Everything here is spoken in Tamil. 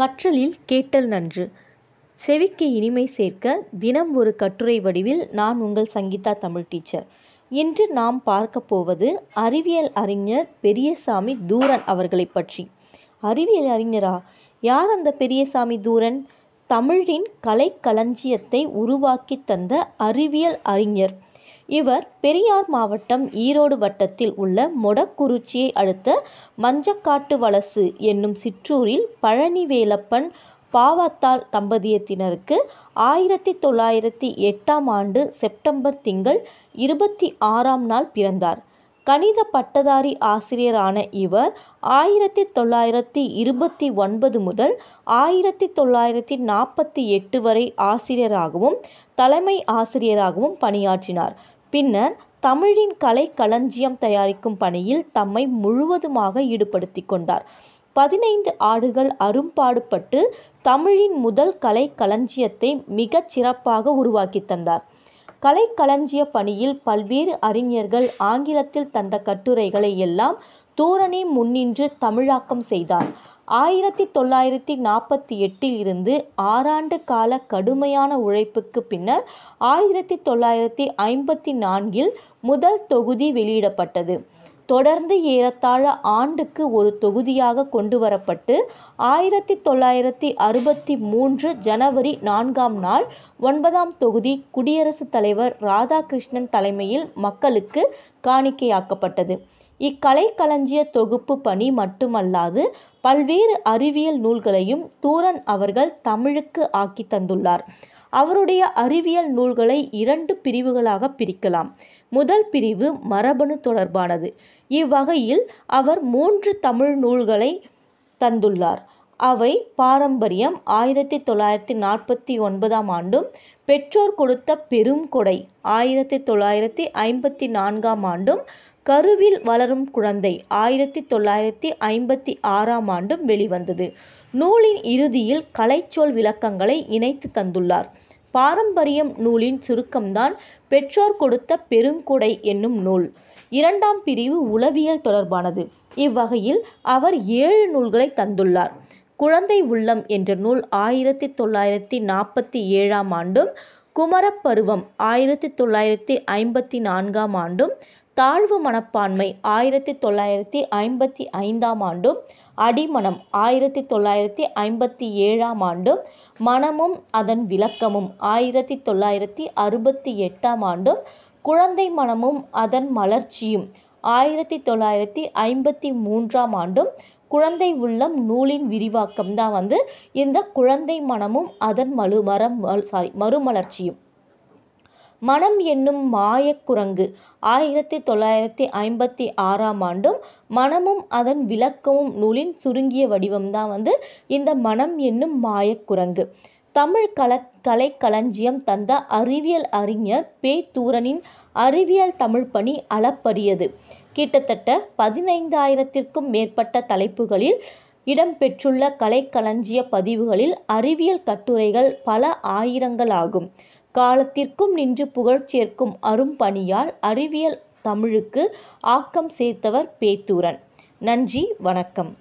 கற்றலில் கேட்டல் நன்று. செவிக்கு இனிமை சேர்க்க தினம் ஒரு கட்டுரை வடிவில் நான் உங்கள் சங்கீதா தமிழ் டீச்சர். இன்று நாம் பார்க்க போவது அறிவியல் அறிஞர் பெரியசாமி தூரன் அவர்களை பற்றி. அறிவியல் அறிஞரா? யார் அந்த பெரியசாமி தூரன்? தமிழின் கலைக்களஞ்சியத்தை உருவாக்கி தந்த அறிவியல் அறிஞர். இவர் பெரியார் மாவட்டம் ஈரோடு வட்டத்தில் உள்ள மொடக்குறிச்சியை அடுத்த மஞ்சக்காட்டு வலசு என்னும் சிற்றூரில் பழனிவேலப்பன் பாவத்தாள் தம்பதியத்தினருக்கு ஆயிரத்தி தொள்ளாயிரத்தி எட்டாம் ஆண்டு செப்டம்பர் திங்கள் இருபத்தி ஆறாம் நாள் பிறந்தார். கணித பட்டதாரி ஆசிரியரான இவர் ஆயிரத்தி தொள்ளாயிரத்தி இருபத்தி ஒன்பது முதல் ஆயிரத்தி தொள்ளாயிரத்தி நாற்பத்தி எட்டு வரை ஆசிரியராகவும் தலைமை ஆசிரியராகவும் பணியாற்றினார். பின்னர் தமிழின் கலைக்களஞ்சியம் தயாரிக்கும் பணியில் தம்மை முழுவதுமாக ஈடுபடுத்திக் கொண்டார். பதினைந்து ஆண்டுகள் அரும்பாடுபட்டு தமிழின் முதல் கலைக்களஞ்சியத்தை மிகச் சிறப்பாக உருவாக்கித் தந்தார். கலைக்களஞ்சிய பணியில் பல்வேறு அறிஞர்கள் ஆங்கிலத்தில் தந்த கட்டுரைகளை எல்லாம் தூரனே முன்னின்று தமிழாக்கம் செய்தார். ஆயிரத்தி தொள்ளாயிரத்தி நாற்பத்தி எட்டில் இருந்து ஆறாண்டு கால கடுமையான உழைப்புக்கு பின்னர் ஆயிரத்தி தொள்ளாயிரத்தி ஐம்பத்தி நான்கில் முதல் தொகுதி வெளியிடப்பட்டது. தொடர்ந்து ஏறத்தாழ ஆண்டுக்கு ஒரு தொகுதியாக கொண்டு வரப்பட்டு ஆயிரத்தி தொள்ளாயிரத்தி அறுபத்தி மூன்று ஜனவரி நான்காம் நாள் ஒன்பதாம் தொகுதி குடியரசுத் தலைவர் ராதாகிருஷ்ணன் தலைமையில் மக்களுக்கு காணிக்கையாக்கப்பட்டது. இக்கலைக்களஞ்சிய தொகுப்பு பணி மட்டுமல்லாது பல்வேறு அறிவியல் நூல்களையும் தூரன் அவர்கள் தமிழுக்கு ஆக்கித் தந்துள்ளார். அவருடைய அறிவியல் நூல்களை இரண்டு பிரிவுகளாக பிரிக்கலாம். முதல் பிரிவு மரபணு தொடர்பானது. இவ்வகையில் அவர் மூன்று தமிழ் நூல்களை தந்துள்ளார். அவை பாரம்பரியம் ஆயிரத்தி தொள்ளாயிரத்தி நாற்பத்தி ஒன்பதாம் ஆண்டும் பெற்றோர் கொடுத்த பெரும் கொடை ஆயிரத்தி தொள்ளாயிரத்தி ஐம்பத்தி நான்காம் ஆண்டும் கருவில் வளரும் குழந்தை ஆயிரத்தி தொள்ளாயிரத்தி ஐம்பத்தி ஆறாம் ஆண்டும் வெளிவந்தது. நூலின் இறுதியில் கலைச்சொல் விளக்கங்களை இணைத்து தந்துள்ளார். பாரம்பரியம் நூலின் சுருக்கம்தான் பெற்றோர் கொடுத்த பெருங்கொடை என்னும் நூல். இரண்டாம் பிரிவு உளவியல் தொடர்பானது. இவ்வகையில் அவர் ஏழு நூல்களை தந்துள்ளார். குழந்தை உள்ளம் என்ற நூல் ஆயிரத்தி தொள்ளாயிரத்தி நாற்பத்தி ஏழாம் ஆண்டும் குமரப்பருவம் ஆயிரத்தி தொள்ளாயிரத்தி ஐம்பத்தி நான்காம் ஆண்டும் தாழ்வு மனப்பான்மை ஆயிரத்தி தொள்ளாயிரத்தி ஐம்பத்தி ஐந்தாம் ஆண்டும் அடிமனம் ஆயிரத்தி தொள்ளாயிரத்தி ஐம்பத்தி ஏழாம் ஆண்டும் மனமும் அதன் விளக்கமும் ஆயிரத்தி தொள்ளாயிரத்தி அறுபத்தி எட்டாம் ஆண்டும் குழந்தை மனமும் அதன் மலர்ச்சியும் ஆயிரத்தி தொள்ளாயிரத்தி ஐம்பத்தி மூன்றாம் ஆண்டும் குழந்தை உள்ளம் நூலின் விரிவாக்கம் தான் வந்து இந்த குழந்தை மனமும் அதன் மலு மரம் சாரி மறுமலர்ச்சியும். மனம் என்னும் மாயக்குரங்கு ஆயிரத்தி தொள்ளாயிரத்தி ஐம்பத்தி ஆறாம் ஆண்டும் மனமும் அதன் விளக்கமும் நூலின் சுருங்கிய வடிவம்தான் வந்து இந்த மனம் என்னும் மாயக்குரங்கு தமிழ் கல கலைக்களஞ்சியம் தந்த அறிவியல் அறிஞர் பே தூரனின் அறிவியல் தமிழ் பணி அளப்பரியது. கிட்டத்தட்ட பதினைந்தாயிரத்திற்கும் மேற்பட்ட தலைப்புகளில் இடம் பெற்றுள்ள கலைக்களஞ்சிய பதிவுகளில் அறிவியல் கட்டுரைகள் பல ஆயிரங்களாகும். காலத்திற்கும் நின்று புகழ் சேர்க்கும் அரும்பணியால் அறிவியல் தமிழுக்கு ஆக்கம் சேர்த்தவர் பேத்தூரன் நன்றி வணக்கம்.